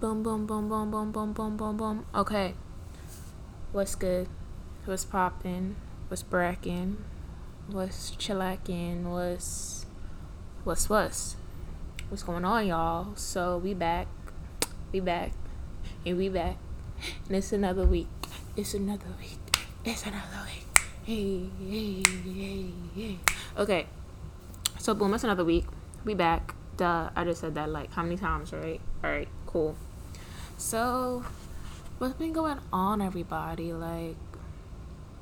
Boom, boom, boom, boom, boom, boom, boom, boom, boom. Okay. What's good? What's poppin'? What's brackin'? What's chillackin'? What's what's what's what's going on, y'all? So we back, we back, and we back, and it's another week. It's another week. It's another week. Hey, hey, hey, hey. Okay. So boom, it's another week. We back. Duh. I just said that like how many times, right? All right. Cool. So, what's been going on, everybody? Like,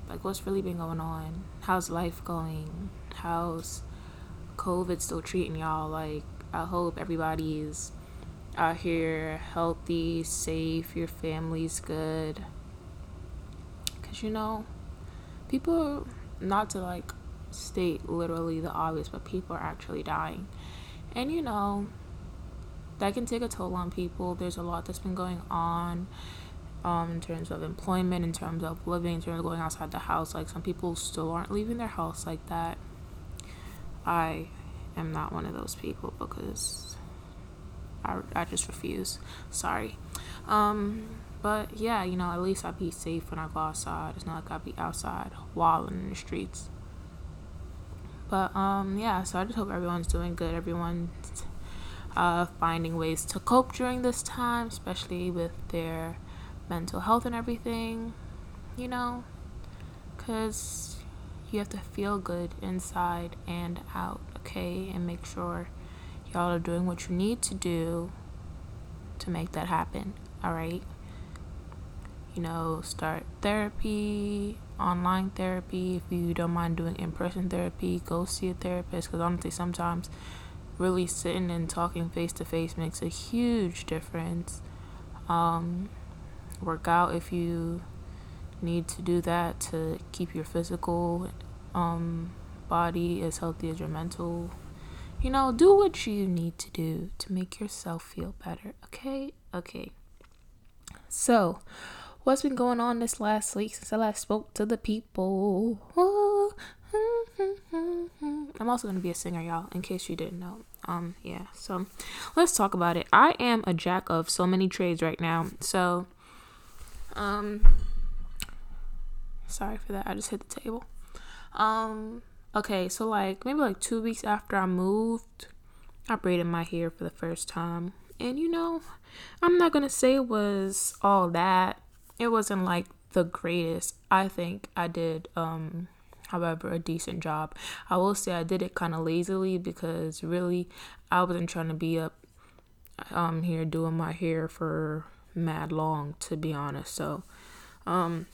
like what's really been going on? How's life going? How's COVID still treating y'all? Like, I hope everybody's out here healthy, safe, your family's good. Cause you know, people not to like state literally the obvious, but people are actually dying. And you know, that can take a toll on people. There's a lot that's been going on um, in terms of employment, in terms of living, in terms of going outside the house. Like some people still aren't leaving their house like that. I am not one of those people because I, I just refuse. Sorry. Um, but yeah, you know, at least I be safe when I go outside. It's not like I be outside walling in the streets. But um, yeah, so I just hope everyone's doing good. Everyone's finding ways to cope during this time, especially with their mental health and everything, you know, because you have to feel good inside and out, okay, and make sure y'all are doing what you need to do to make that happen, all right? You know, start therapy, online therapy. If you don't mind doing in person therapy, go see a therapist because honestly, sometimes really sitting and talking face to face makes a huge difference. Um, work out if you need to do that to keep your physical um, body as healthy as your mental. You know, do what you need to do to make yourself feel better. Okay? Okay. So, what's been going on this last week since I last spoke to the people? I'm also going to be a singer, y'all, in case you didn't know. Um, yeah, so let's talk about it. I am a jack of so many trades right now. So, um, sorry for that. I just hit the table. Um, okay, so like maybe like two weeks after I moved, I braided my hair for the first time. And you know, I'm not gonna say it was all that. It wasn't like the greatest. I think I did um however, a decent job. I will say I did it kind of lazily because really I wasn't trying to be up um here doing my hair for mad long to be honest. So um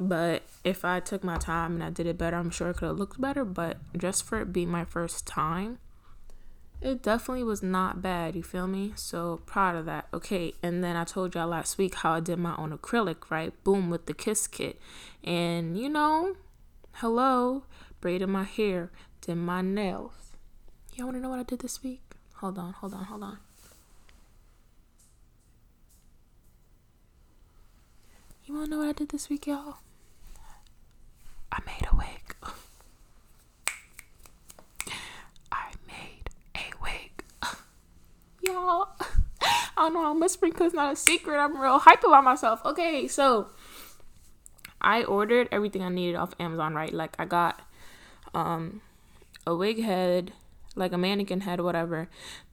but if I took my time and I did it better, I'm sure it could have looked better, but just for it being my first time, it definitely was not bad, you feel me? So proud of that. Okay, and then I told y'all last week how I did my own acrylic, right? Boom with the kiss kit. And you know, Hello, braided my hair, did my nails. Y'all wanna know what I did this week? Hold on, hold on, hold on. You wanna know what I did this week, y'all? I made a wig. I made a wig. y'all. I don't know, I'm whispering because it's not a secret. I'm real hype about myself. Okay, so I ordered everything I needed off Amazon, right? Like I got um a wig head, like a mannequin head, whatever.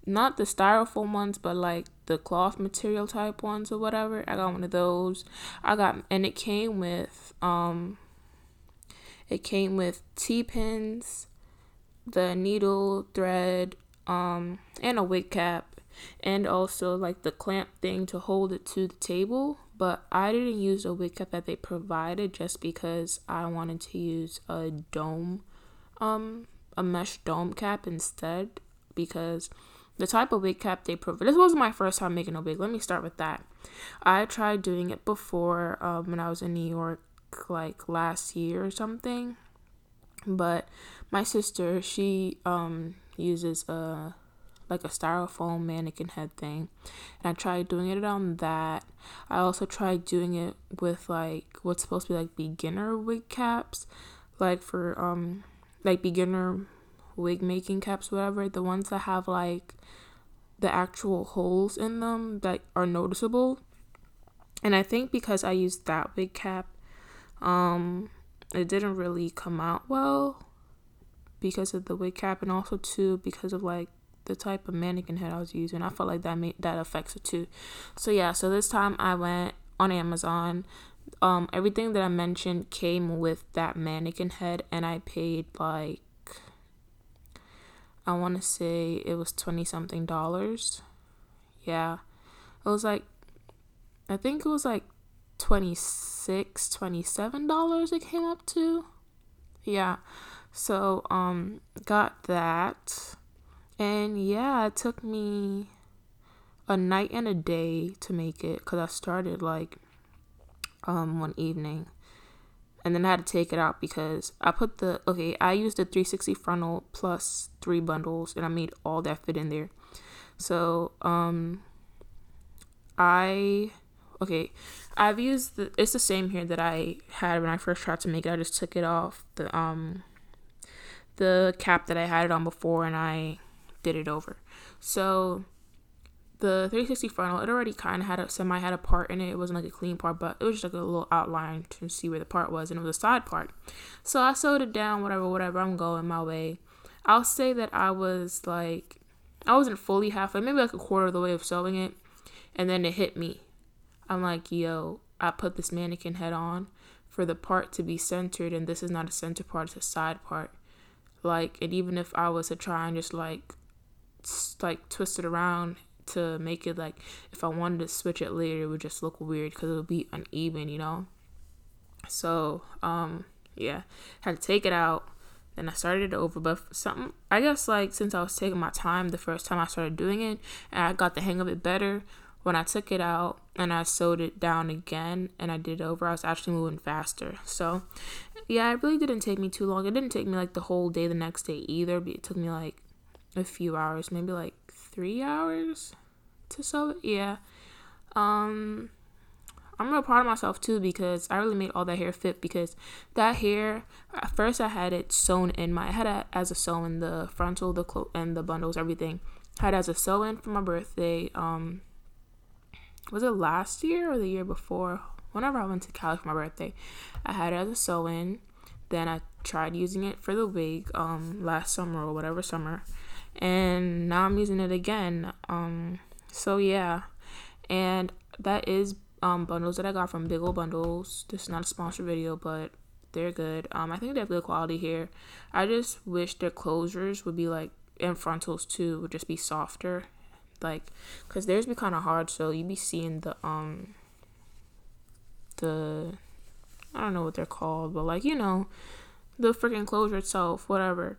Not the styrofoam ones, but like the cloth material type ones or whatever. I got one of those. I got and it came with um it came with T pins, the needle, thread, um, and a wig cap, and also like the clamp thing to hold it to the table but I didn't use a wig cap that they provided just because I wanted to use a dome, um, a mesh dome cap instead because the type of wig cap they provide. This wasn't my first time making a wig. Let me start with that. I tried doing it before um, when I was in New York, like last year or something. But my sister, she um uses a like a styrofoam mannequin head thing. And I tried doing it on that. I also tried doing it with like what's supposed to be like beginner wig caps, like for um like beginner wig making caps whatever, the ones that have like the actual holes in them that are noticeable. And I think because I used that wig cap, um, it didn't really come out well because of the wig cap and also too because of like the type of mannequin head I was using. I felt like that made that affects it too. So yeah, so this time I went on Amazon. Um, everything that I mentioned came with that mannequin head, and I paid like I want to say it was twenty something dollars. Yeah, it was like I think it was like 26 27 dollars it came up to yeah so um got that and yeah, it took me a night and a day to make it because I started like um one evening and then I had to take it out because I put the okay, I used the 360 frontal plus three bundles and I made all that fit in there. So, um I okay, I've used the it's the same here that I had when I first tried to make it. I just took it off the um the cap that I had it on before and I did it over. So the 360 frontal, it already kind of had a semi had a part in it. It wasn't like a clean part, but it was just like a little outline to see where the part was, and it was a side part. So I sewed it down, whatever, whatever. I'm going my way. I'll say that I was like, I wasn't fully halfway, maybe like a quarter of the way of sewing it, and then it hit me. I'm like, yo, I put this mannequin head on for the part to be centered, and this is not a center part; it's a side part. Like, and even if I was to try and just like like twist it around to make it like if I wanted to switch it later, it would just look weird because it would be uneven, you know. So um yeah, had to take it out. Then I started it over, but something I guess like since I was taking my time the first time I started doing it, and I got the hang of it better. When I took it out and I sewed it down again and I did it over, I was actually moving faster. So, yeah, it really didn't take me too long. It didn't take me like the whole day the next day either, but it took me like a few hours, maybe like three hours to sew it. Yeah. Um, I'm real proud of myself too because I really made all that hair fit because that hair at first I had it sewn in my I had it as a sew in the frontal the clo- and the bundles everything I had as a sew in for my birthday um was it last year or the year before whenever I went to Cali for my birthday I had it as a sew in then I tried using it for the wig um last summer or whatever summer and now I'm using it again. Um, so yeah, and that is um bundles that I got from Big Ol' Bundles. This is not a sponsored video, but they're good. Um, I think they have good quality here. I just wish their closures would be like and frontals too would just be softer, like, cause theirs be kind of hard. So you'd be seeing the um the I don't know what they're called, but like you know the freaking closure itself, whatever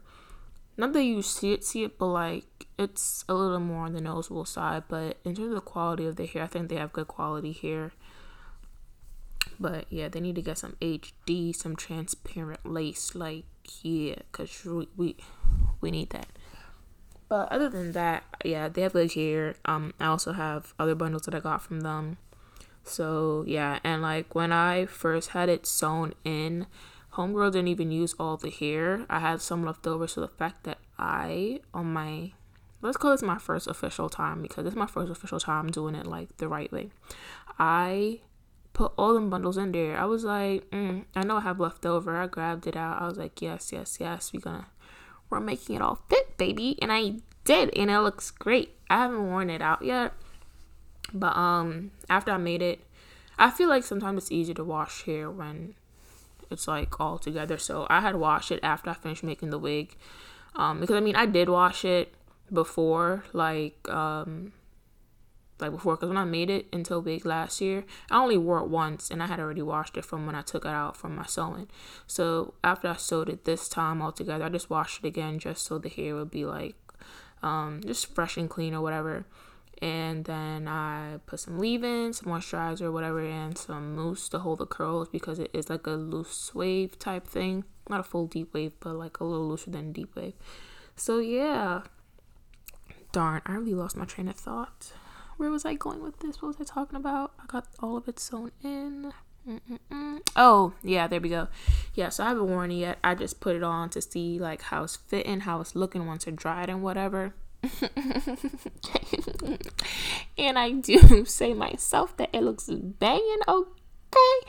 not that you see it, see it, but like it's a little more on the noticeable side. But in terms of the quality of the hair, I think they have good quality hair. But yeah, they need to get some HD, some transparent lace, like yeah, cause we we, we need that. But other than that, yeah, they have good hair. Um, I also have other bundles that I got from them. So yeah, and like when I first had it sewn in, Homegirl didn't even use all the hair. I had some left over, so the fact that I, on my, let's call this my first official time because it's my first official time doing it like the right way. I put all them bundles in there. I was like, mm, I know I have left over. I grabbed it out. I was like, yes, yes, yes. We're gonna, we're making it all fit, baby. And I did, and it looks great. I haven't worn it out yet, but um, after I made it, I feel like sometimes it's easier to wash hair when it's like all together. So I had washed it after I finished making the wig. Um, because I mean I did wash it before, like um like before because when I made it a wig last year, I only wore it once and I had already washed it from when I took it out from my sewing. So after I sewed it this time all together, I just washed it again just so the hair would be like um just fresh and clean or whatever and then I put some leave-in, some moisturizer, whatever, and some mousse to hold the curls because it is like a loose wave type thing. Not a full deep wave, but like a little looser than deep wave. So yeah. Darn, I really lost my train of thought. Where was I going with this? What was I talking about? I got all of it sewn in. Mm-mm-mm. Oh, yeah, there we go. Yeah, so I haven't worn it yet. I just put it on to see like how it's fitting, how it's looking once it dried and whatever. and I do say myself that it looks banging okay.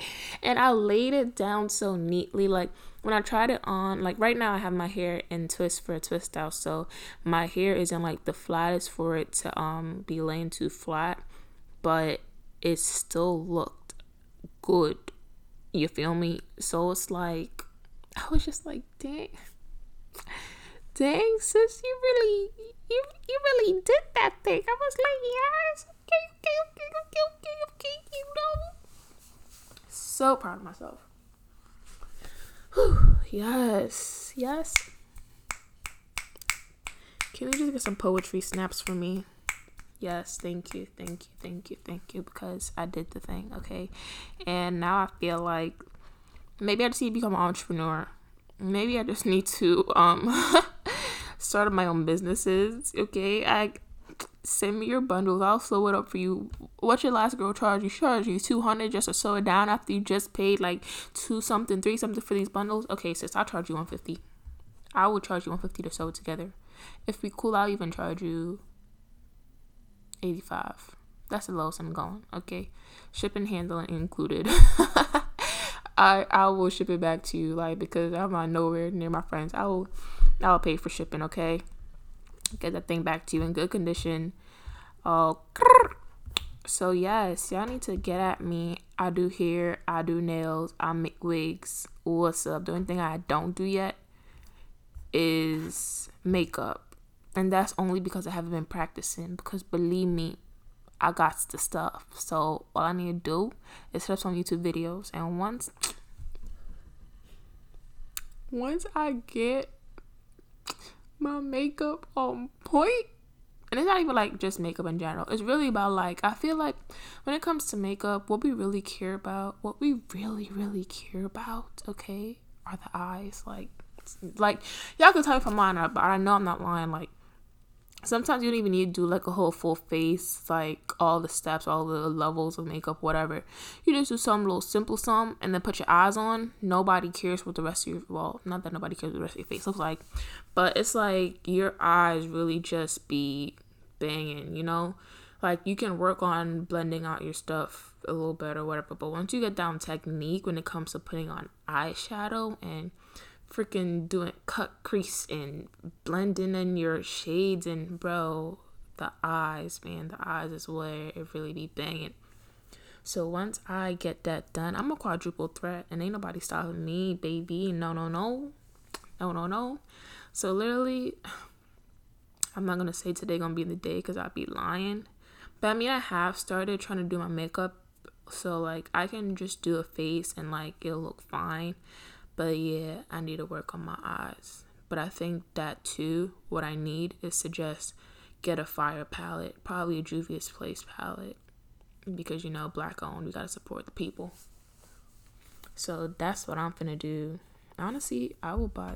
And I laid it down so neatly. Like when I tried it on, like right now I have my hair in twist for a twist out. So my hair isn't like the flattest for it to um be laying too flat. But it still looked good. You feel me? So it's like I was just like, dang dang sis you really you, you really did that thing. I was like yes okay okay okay okay okay okay you know. So proud of myself. Yes yes. Can we just get some poetry snaps for me? Yes thank you thank you thank you thank you because i did the thing okay? And now i feel like maybe i just need to become an entrepreneur. Maybe I just need to um start my own businesses. Okay, I send me your bundles. I'll sew it up for you. What your last girl charge you? Charge you two hundred just to sew it down after you just paid like two something, three something for these bundles. Okay, sis, I'll charge you one fifty. I will charge you one fifty to sew it together. If we cool, I'll even charge you eighty five. That's the lowest I'm going. Okay, shipping handling included. I I will ship it back to you, like because I'm not nowhere near my friends. I will I will pay for shipping. Okay, get that thing back to you in good condition. Oh, so yes, y'all need to get at me. I do hair, I do nails, I make wigs. What's up? The only thing I don't do yet is makeup, and that's only because I haven't been practicing. Because believe me, I got the stuff. So all I need to do is set up some YouTube videos, and once once I get my makeup on point, and it's not even like just makeup in general. It's really about like I feel like when it comes to makeup, what we really care about, what we really really care about, okay, are the eyes. Like, like y'all can tell me if I'm lying, or not, but I know I'm not lying. Like sometimes you don't even need to do like a whole full face, like all the steps, all the levels of makeup, whatever. You just do some little simple sum and then put your eyes on. Nobody cares what the rest of your well, not that nobody cares what the rest of your face looks like, but it's like your eyes really just be banging, you know? Like you can work on blending out your stuff a little better, whatever. But once you get down technique when it comes to putting on eyeshadow and freaking doing cut crease and blending in your shades and bro the eyes man the eyes is where it really be banging. So once i get that done i'm a quadruple threat and ain't nobody stopping me baby. No no no. No no no. So literally i'm not gonna say today gonna be the day because i'd be lying. But i mean i have started trying to do my makeup so like i can just do a face and like it'll look fine but yeah, I need to work on my eyes. But I think that too, what I need is to just get a fire palette, probably a Juvia's Place palette. Because you know, black owned, we gotta support the people. So that's what I'm gonna do. Honestly, I will buy.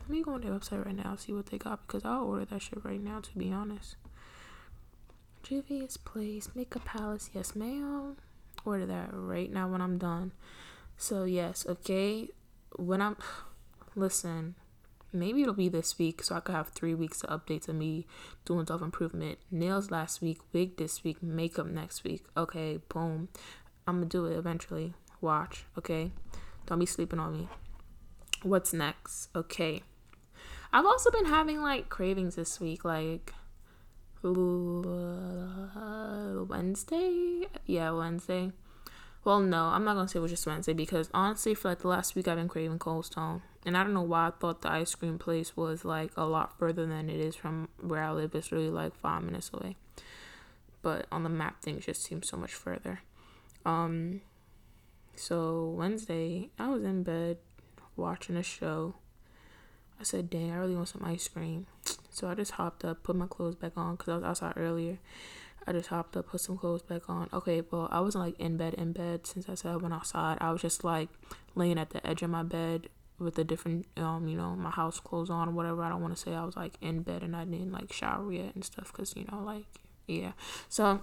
Let me go on their website right now, see what they got, because I'll order that shit right now, to be honest. Juvia's Place, Makeup Palace, yes, ma'am. Order that right now when I'm done. So, yes, okay when I'm listen, maybe it'll be this week so I could have three weeks to update to me doing self improvement. Nails last week, wig this week, makeup next week. Okay, boom. I'm gonna do it eventually. Watch, okay? Don't be sleeping on me. What's next? Okay. I've also been having like cravings this week, like Wednesday. Yeah, Wednesday. Well, no, I'm not gonna say it was just Wednesday because honestly, for like the last week, I've been craving Cold Stone, and I don't know why I thought the ice cream place was like a lot further than it is from where I live. It's really like five minutes away, but on the map, things just seem so much further. Um, so Wednesday, I was in bed watching a show. I said, "Dang, I really want some ice cream," so I just hopped up, put my clothes back on because I was outside earlier I just hopped up, put some clothes back on. Okay, well, I wasn't like in bed, in bed since I said I went outside. I was just like laying at the edge of my bed with the different, um, you know, my house clothes on or whatever. I don't want to say I was like in bed and I didn't like shower yet and stuff because, you know, like, yeah. So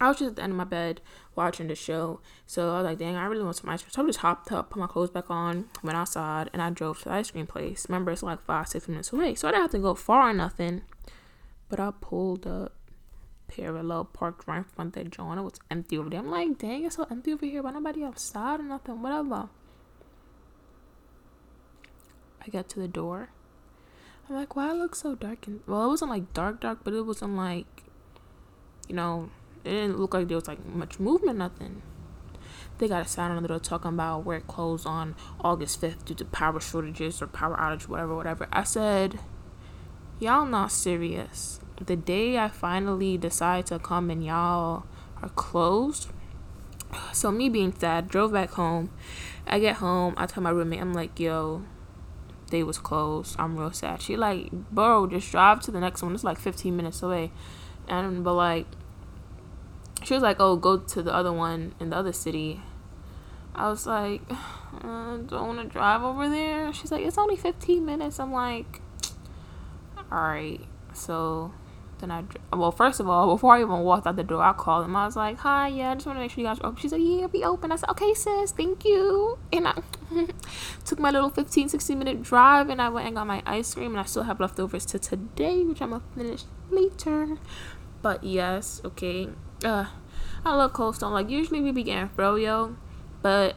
I was just at the end of my bed watching the show. So I was like, dang, I really want some ice cream. So I just hopped up, put my clothes back on, went outside, and I drove to the ice cream place. Remember, it's like five, six minutes away. So I didn't have to go far or nothing But I pulled up parallel parked right in front of. It was empty over there. I'm like, dang, it's so empty over here, but nobody outside or nothing, whatever. I got to the door. I'm like, why it looks so dark? And well, it wasn't like dark, dark, but it wasn't like, you know, it didn't look like there was like much movement, nothing. They got a sign on the door talking about wear clothes on August 5th due to power shortages or power outage, whatever, whatever. I said, y'all not serious. The day I finally decide to come and y'all are closed. So me being sad, drove back home. I get home, I tell my roommate, I'm like, yo, they was closed. I'm real sad. She like, bro, just drive to the next one. It's like 15 minutes away. And but like, she was like, oh, go to the other one in the other city. I was like, uh, I don't want to drive over there. She's like, it's only 15 minutes. I'm like, all right. So then I, well, first of all, before I even walked out the door, I called him. I was like, hi, yeah, I just want to make sure you guys are open. She said, yeah, be open. I said, okay, sis, thank you. And I took my little 15, 16 minute drive and I went and got my ice cream. And I still have leftovers to today, which I'm to finish later. But yes, okay. Uh, I love Cold Stone. Like, usually we be getting froyo, but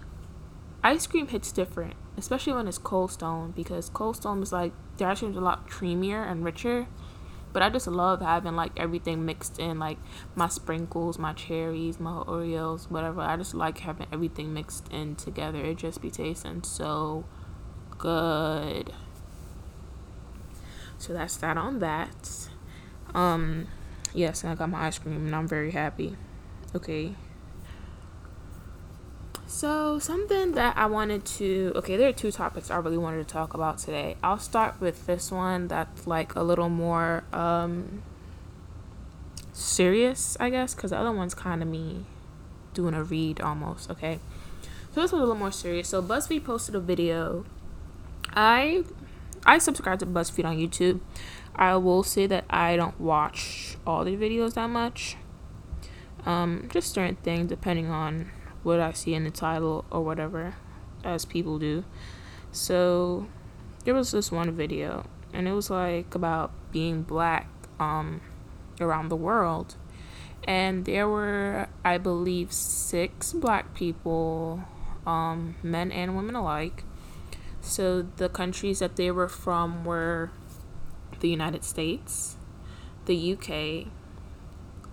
ice cream hits different, especially when it's Cold Stone, because Cold Stone is like, their ice cream is a lot creamier and richer but I just love having like everything mixed in, like my sprinkles, my cherries, my Oreos, whatever. I just like having everything mixed in together. It just be tasting so good. So that's that on that. Um, yes, I got my ice cream and I'm very happy. Okay. So, something that I wanted to, okay, there are two topics I really wanted to talk about today. I'll start with this one that's like a little more um, serious, I guess, because the other one's kind of me doing a read almost, okay? So, this one's a little more serious. So, BuzzFeed posted a video. I I subscribe to BuzzFeed on YouTube. I will say that I don't watch all the videos that much. Um, just certain things depending on what I see in the title or whatever, as people do. So there was this one video, and it was like about being black um, around the world. And there were, I believe, six black people, um, men and women alike. So the countries that they were from were the United States, the UK,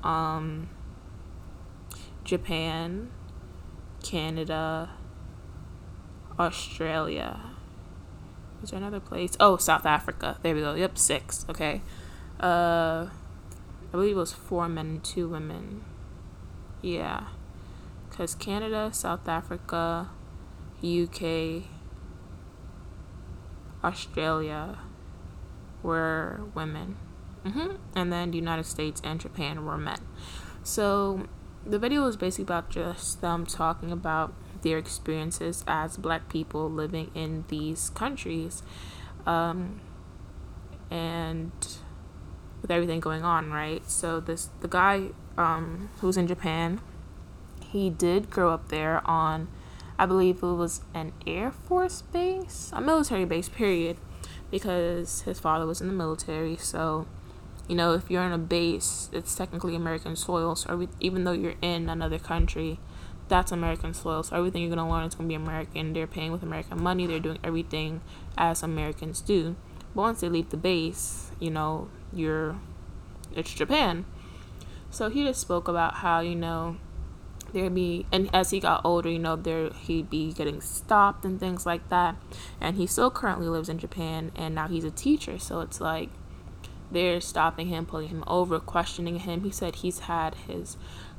um, Japan, Canada, Australia. Was there another place? Oh, South Africa. There we go. Yep, six. Okay. Uh, I believe it was four men and two women. Yeah. Because Canada, South Africa, UK, Australia were women. Mm-hmm. And then the United States and Japan were men. So the video was basically about just them talking about their experiences as black people living in these countries um, and with everything going on right? So this the guy um, who's in japan he did grow up there on i believe it was an air force base? A military base period. Because his father was in the military so you know, if you're in a base, it's technically American soil. So every, even though you're in another country, that's American soil. So everything you're gonna learn is gonna be American. They're paying with American money. They're doing everything as Americans do. But once they leave the base, you know, you're it's Japan. So he just spoke about how you know there'd be and as he got older, you know, there he'd be getting stopped and things like that. And he still currently lives in Japan, and now he's a teacher. So it's like they're stopping him, pulling him over, questioning him. He said he's had his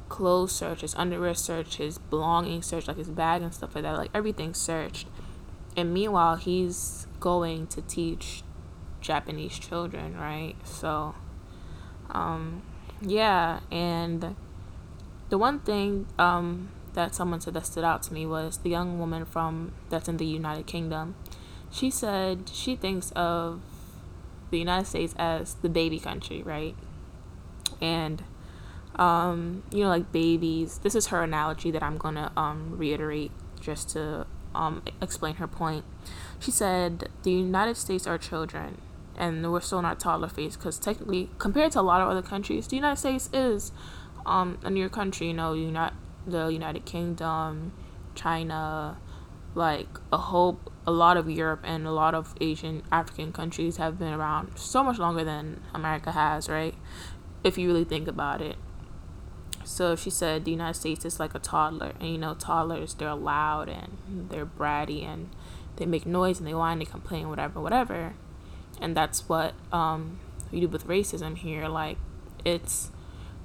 clothes searched, his underwear searched, his belongings searched, like his bag and stuff like that, like everything searched. And meanwhile, he's going to teach Japanese children, right? So, um, yeah, and the one thing um, that someone said that stood out to me was the young woman from that's in the United Kingdom. She said she thinks of the United States as the baby country, right? And um, you know, like babies. This is her analogy that I'm gonna um, reiterate just to um, explain her point. She said, "The United States are children, and we're still our toddler phase because technically, compared to a lot of other countries, the United States is um, a newer country. You know, you're not the United Kingdom, China, like a whole a lot of Europe and a lot of Asian African countries have been around so much longer than America has, right? If you really think about it. So she said the United States is like a toddler, and you know toddlers they're loud and they're bratty and they make noise and they whine, they complain, whatever, whatever, and that's what um, we do with racism here. Like it's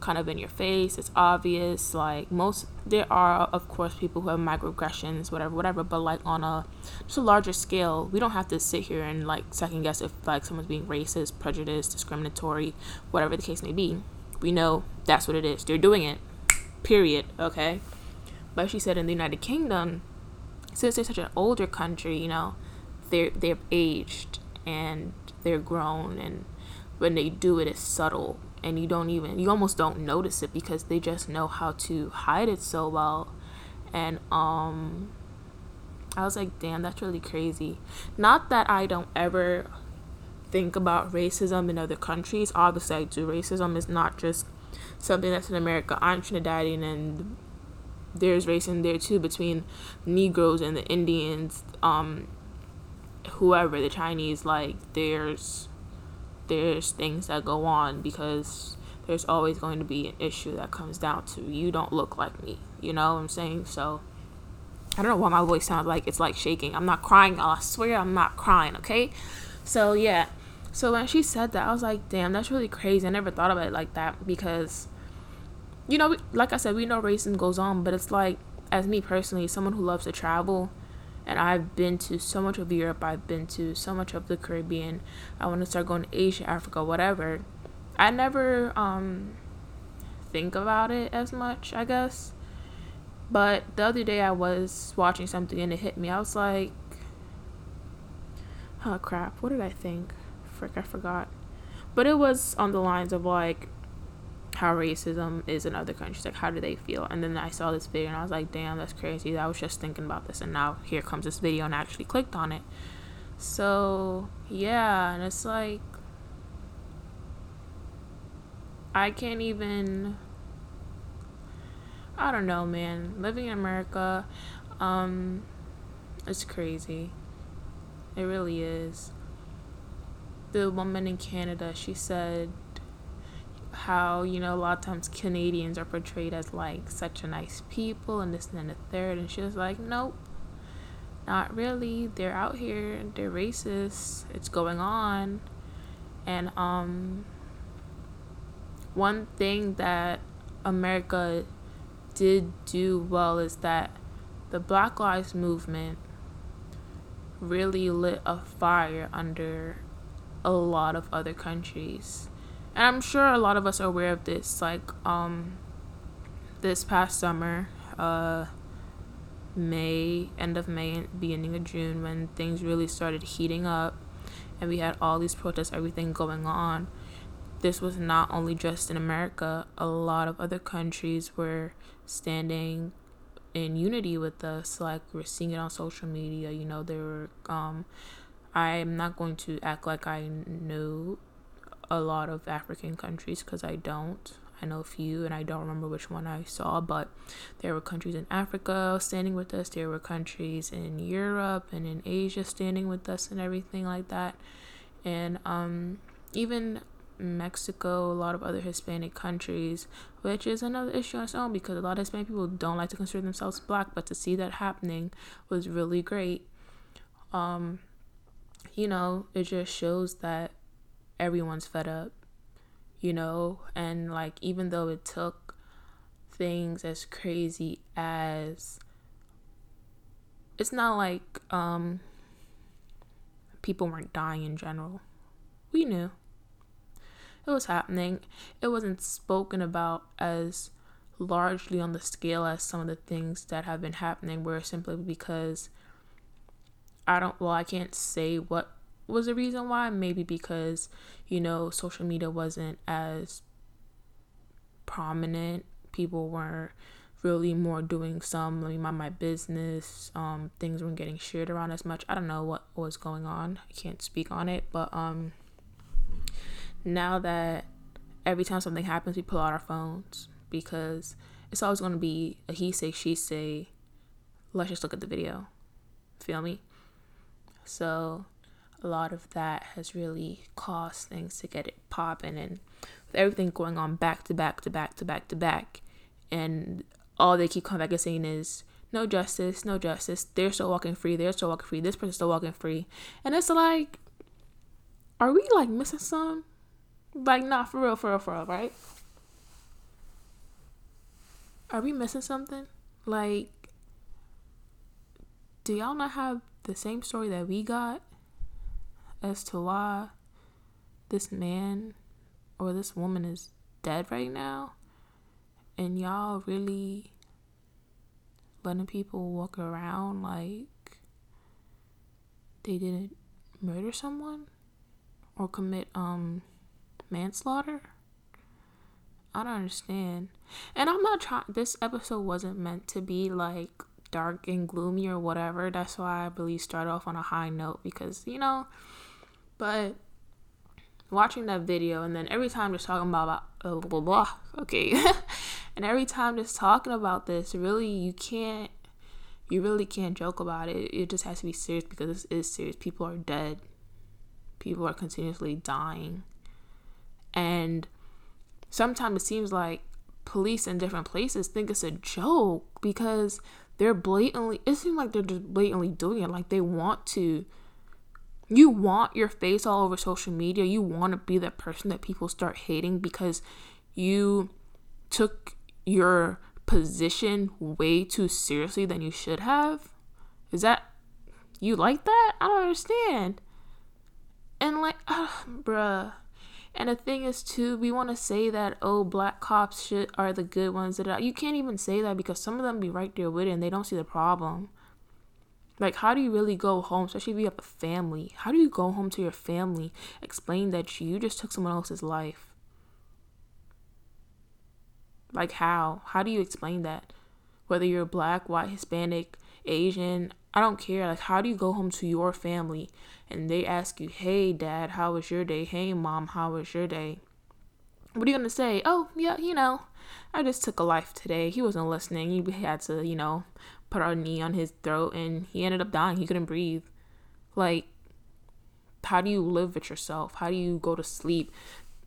kind of in your face. It's obvious. Like most, there are of course people who have microaggressions, whatever, whatever. But like on a just a larger scale, we don't have to sit here and like second guess if like someone's being racist, prejudiced, discriminatory, whatever the case may be. We know that's what it is. They're doing it. Period. Okay. But she said in the United Kingdom, since they're such an older country, you know, they're they're aged and they're grown and when they do it it's subtle and you don't even you almost don't notice it because they just know how to hide it so well. And um I was like damn that's really crazy. Not that I don't ever think about racism in other countries. Obviously I do. Racism is not just something that's in America. I'm Trinidadian and there's racism there too between Negroes and the Indians. Um whoever the Chinese like there's there's things that go on because there's always going to be an issue that comes down to you don't look like me. You know what I'm saying? So I don't know why my voice sounds like it's like shaking. I'm not crying. I swear I'm not crying, okay? So yeah. So when she said that, I was like, damn, that's really crazy. I never thought about it like that because, you know, like I said, we know racism goes on, but it's like, as me personally, someone who loves to travel, and I've been to so much of Europe, I've been to so much of the Caribbean. I want to start going to Asia, Africa, whatever. I never um think about it as much, I guess. But the other day I was watching something and it hit me. I was like, oh crap, what did I think? Frick, I forgot. But it was on the lines of like how racism is in other countries. Like, how do they feel? And then I saw this video and I was like, damn, that's crazy. I was just thinking about this, and now here comes this video, and I actually clicked on it. So, yeah, and it's like, I can't even. I don't know, man. Living in America, um, it's crazy. It really is. The woman in Canada, she said how you know a lot of times Canadians are portrayed as like such a nice people and this and then the third and she was like nope not really. They're out here they're racist. It's going on. And um one thing that America did do well is that the Black Lives Movement really lit a fire under a lot of other countries and I'm sure a lot of us are aware of this. Like, um, this past summer, uh, May, end of May, beginning of June, when things really started heating up, and we had all these protests, everything going on. This was not only just in America, a lot of other countries were standing in unity with us. Like, we're seeing it on social media. You know, there were, um, I'm not going to act like I know a lot of African countries because I don't. I know a few and I don't remember which one I saw, but there were countries in Africa standing with us, there were countries in Europe and in Asia standing with us and everything like that. And um, even Mexico, a lot of other Hispanic countries, which is another issue on its own because a lot of Hispanic people don't like to consider themselves black, but to see that happening was really great. Um, you know, it just shows that everyone's fed up, you know? And like, even though it took things as crazy as it's not like um people weren't dying in general. We knew. It was happening. It wasn't spoken about as largely on the scale as some of the things that have been happening were simply because I don't well I can't say what was the reason why. Maybe because, you know, social media wasn't as prominent. People weren't really more doing some let me mind my business um things weren't getting shared around as much i don't know what was going on i can't speak on it but um now that every time something happens, we pull out our phones because it's always going to be a he say, she say. Let's just look at the video. Feel me? So, a lot of that has really caused things to get it popping, and with everything going on back to back to back to back to back, and all they keep coming back and saying is no justice, no justice. They're still walking free. They're still walking free. This person's still walking free, and it's like, are we like missing some? Like, not for real, for real, for real, right? Are we missing something? Like, do y'all not have the same story that we got as to why this man or this woman is dead right now? And y'all really letting people walk around like they didn't murder someone or commit um manslaughter. I don't understand. And I'm not trying, this episode wasn't meant to be like dark and gloomy or whatever. That's why I really start off on a high note because, you know, but watching that video and then every time just talking about, uh, blah, blah, blah, okay. and every time just talking about this, really, you can't, you really can't joke about it. It just has to be serious because this is serious. People are dead, people are continuously dying and sometimes it seems like police in different places think it's a joke because they're blatantly, it seems like they're just blatantly doing it. Like they want to. You want your face all over social media. You want to be that person that people start hating because you took your position way too seriously than you should have. Is that you like that? I don't understand. And like, uh, bruh, and the thing is too, we want to say that oh, black cops should are the good ones. That you can't even say that because some of them be right there with it and they don't see the problem. Like, how do you really go home, especially if you have a family? How do you go home to your family, explain that you just took someone else's life? Like, how? How do you explain that? Whether you're black, white, Hispanic, Asian, I don't care. Like, how do you go home to your family and they ask you, hey, dad, how was your day? Hey, mom, how was your day? What are you going to say? Oh, yeah, you know, I just took a life today. He wasn't listening. He had to, you know, put our knee on his throat and he ended up dying. He couldn't breathe. Like, how do you live with yourself? How do you go to sleep?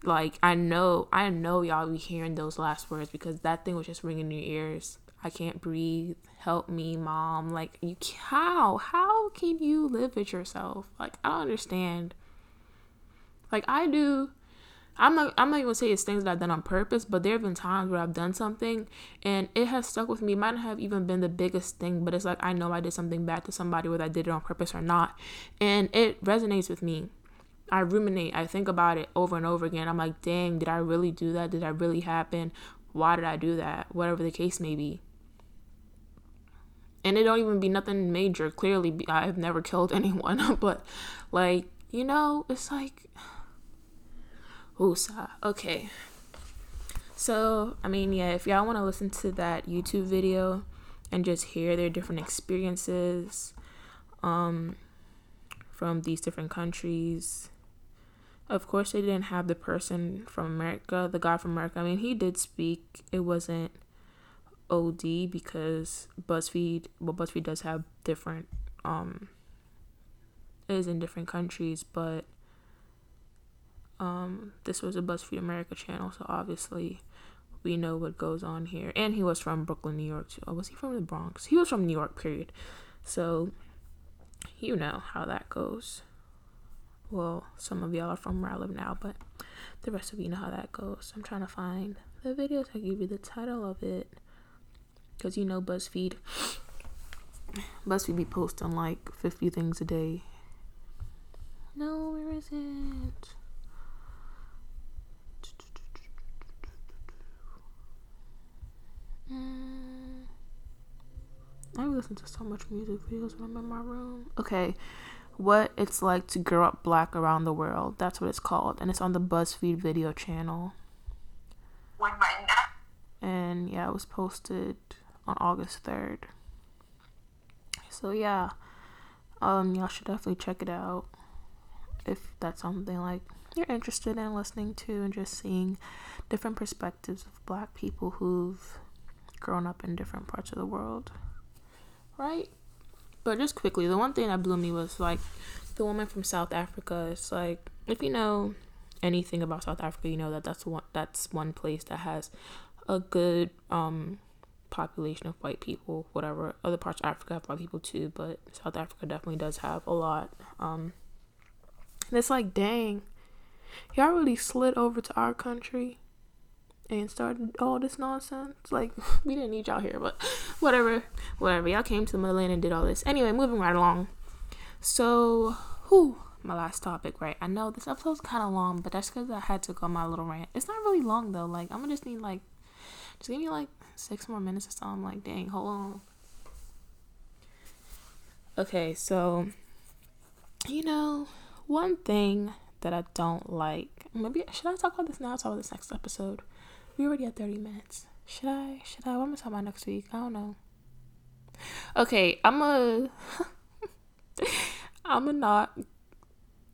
Like, I know, I know y'all be hearing those last words because that thing was just ringing in your ears. I can't breathe. Help me, mom. Like you how? How can you live with yourself? Like I don't understand. Like I do I'm not I'm not even gonna say it's things that I've done on purpose, but there have been times where I've done something and it has stuck with me. It might not have even been the biggest thing, but it's like I know I did something bad to somebody, whether I did it on purpose or not. And it resonates with me. I ruminate, I think about it over and over again. I'm like, dang, did I really do that? Did that really happen? Why did I do that? Whatever the case may be and it don't even be nothing major. Clearly, I've never killed anyone, but like you know, it's like, oosa. Okay. So I mean, yeah, if y'all want to listen to that YouTube video and just hear their different experiences, um, from these different countries. Of course, they didn't have the person from America, the guy from America. I mean, he did speak. It wasn't OD because BuzzFeed, well, BuzzFeed does have different, um, is in different countries, but um, this was a BuzzFeed America channel, so obviously we know what goes on here. And he was from Brooklyn, New York. Too. Oh, was he from the Bronx? He was from New York, period. So you know how that goes. Well, some of y'all are from where I live now, but the rest of you know how that goes. I'm trying to find the videos. I give you the title of it because you know BuzzFeed. BuzzFeed be posting like 50 things a day. No, where is it? Mm. I listen to so much music videos when I'm in my room. Okay, what it's like to grow up black around the world. That's what it's called, and it's on the BuzzFeed video channel. And yeah, it was posted on August 3rd. So yeah, um y'all should definitely check it out if that's something like you're interested in listening to and just seeing different perspectives of black people who've grown up in different parts of the world. Right? But just quickly, the one thing that blew me was like the woman from South Africa. It's like if you know anything about South Africa, you know that that's one that's one place that has a good um population of white people, whatever. Other parts of Africa have white people too, but South Africa definitely does have a lot. Um, and it's like, dang, y'all really slid over to our country and started all this nonsense. Like, we didn't need y'all here, but whatever, whatever. Y'all came to motherland and did all this. Anyway, moving right along. So, who? My last topic, right? I know this episode's kind of long, but that's because I had to go on my little rant. It's not really long though. Like, I'm gonna just need like, just give me like six more minutes or so. I'm like, dang, hold on. Okay, so you know, one thing that I don't like. Maybe should I talk about this now? I'll talk about this next episode. We already at thirty minutes. Should I? Should I? What am I talking about next week? I don't know. Okay, I'm a. I'm a not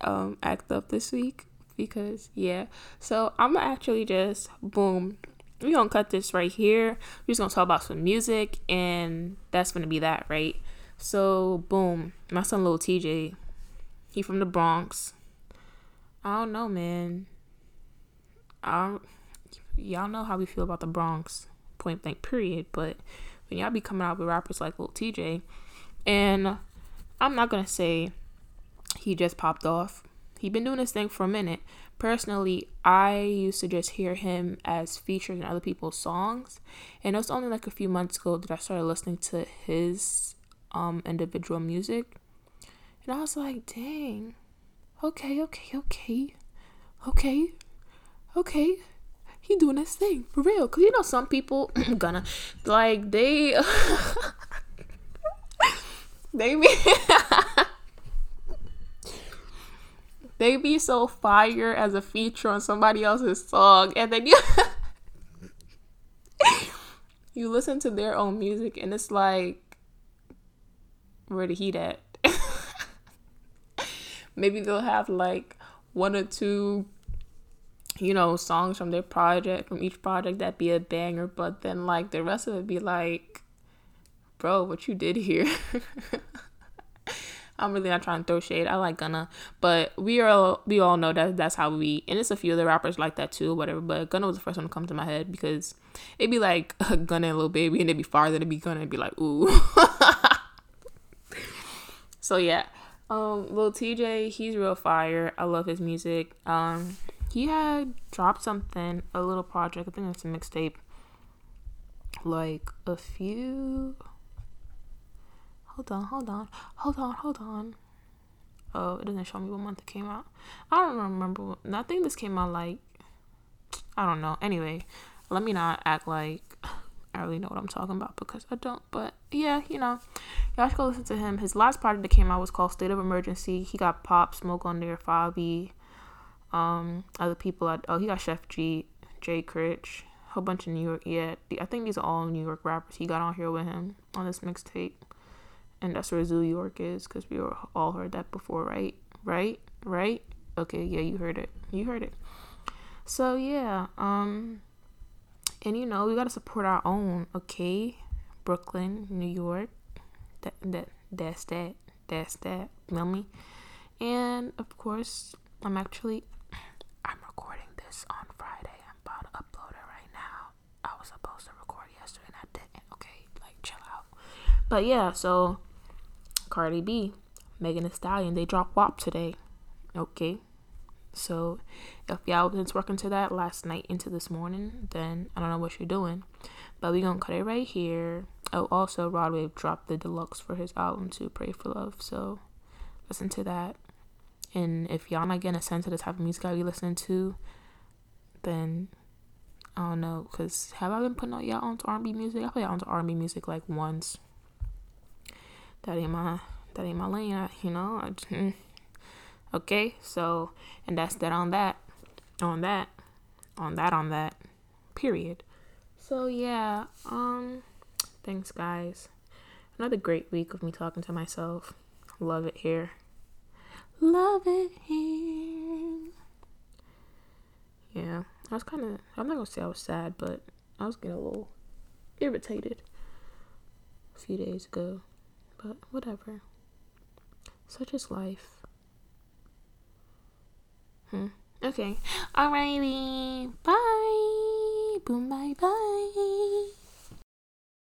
um act up this week because yeah. So I'm actually just boom we're gonna cut this right here. We're just gonna talk about some music, and that's gonna be that, right? So, boom, my son, little Tjay, he from the Bronx. I don't know, man. I don't, y'all know how we feel about the Bronx, point blank, period. But when y'all be coming out with rappers like Lil Tjay, and I'm not gonna say he just popped off. He been doing this thing for a minute, personally, I used to just hear him as featured in other people's songs, and it was only like a few months ago that I started listening to his um individual music, and I was like, dang, okay, okay, okay, okay, okay. He doing his thing for real, cause you know some people gonna like they they be they be so fire as a feature on somebody else's song and then you you listen to their own music and it's like where the heat at? Maybe they'll have like one or two you know songs from their project from each project that be a banger but then like the rest of it be like bro what you did here I'm really not trying to throw shade. I like Gunna, but we are we all know that that's how we and it's a few other rappers like that too, whatever. But Gunna was the first one to come to my head because it'd be like Gunna and Lil Baby, and it'd be farther to be Gunna and be like ooh. so yeah, um, Lil Tjay, he's real fire. I love his music. Um, he had dropped something, a little project. I think it's a mixtape. Like a few hold on, hold on, hold on, hold on. Oh, it doesn't show me what month it came out. I don't remember. I think this came out like I don't know. Anyway, let me not act like I really know what I'm talking about because I don't. But yeah, you know, y'all should go listen to him. His last project that came out was called State of Emergency. He got Pop Smoke on there, Fivio, um, other people. At, oh, he got Sheff G, Jay Critch, a whole bunch of New York. Yeah, I think these are all New York rappers. He got on here with him on this mixtape and that's where Zoo York is because we all heard that before, right? Right? Right? Okay, yeah, you heard it. You heard it. So yeah, um, and you know we gotta support our own, okay? Brooklyn, New York, that that that's that, that's that. Know me? And of course, I'm actually this on Friday. I'm about to upload it right now. I was supposed to record yesterday and I didn't. Okay, like chill out. But yeah, so Cardi B, Megan Thee Stallion, they dropped WAP today. Okay. So if y'all was working to that last night into this morning, then I don't know what you're doing. But we gonna cut it right here. Oh, also Rod Wave dropped the deluxe for his album to Pray for Love. So listen to that. And if y'all not getting a sense of the type of music I be listening to, then I don't know. Cause have I been putting out y'all onto R&B music? I put y'all onto R&B music like once that ain't my that ain't my lane. you know. I, mm. okay, so and that's that on that, on that, on that, on that. Period. So yeah. Um. Thanks, guys. Another great week of me talking to myself. Love it here. Love it here. yeah, I was kind of. I'm not gonna say I was sad, but I was getting a little irritated a few days ago. But whatever. Such is life. Hmm. Okay. Alrighty. Bye. Boom. Bye. Bye.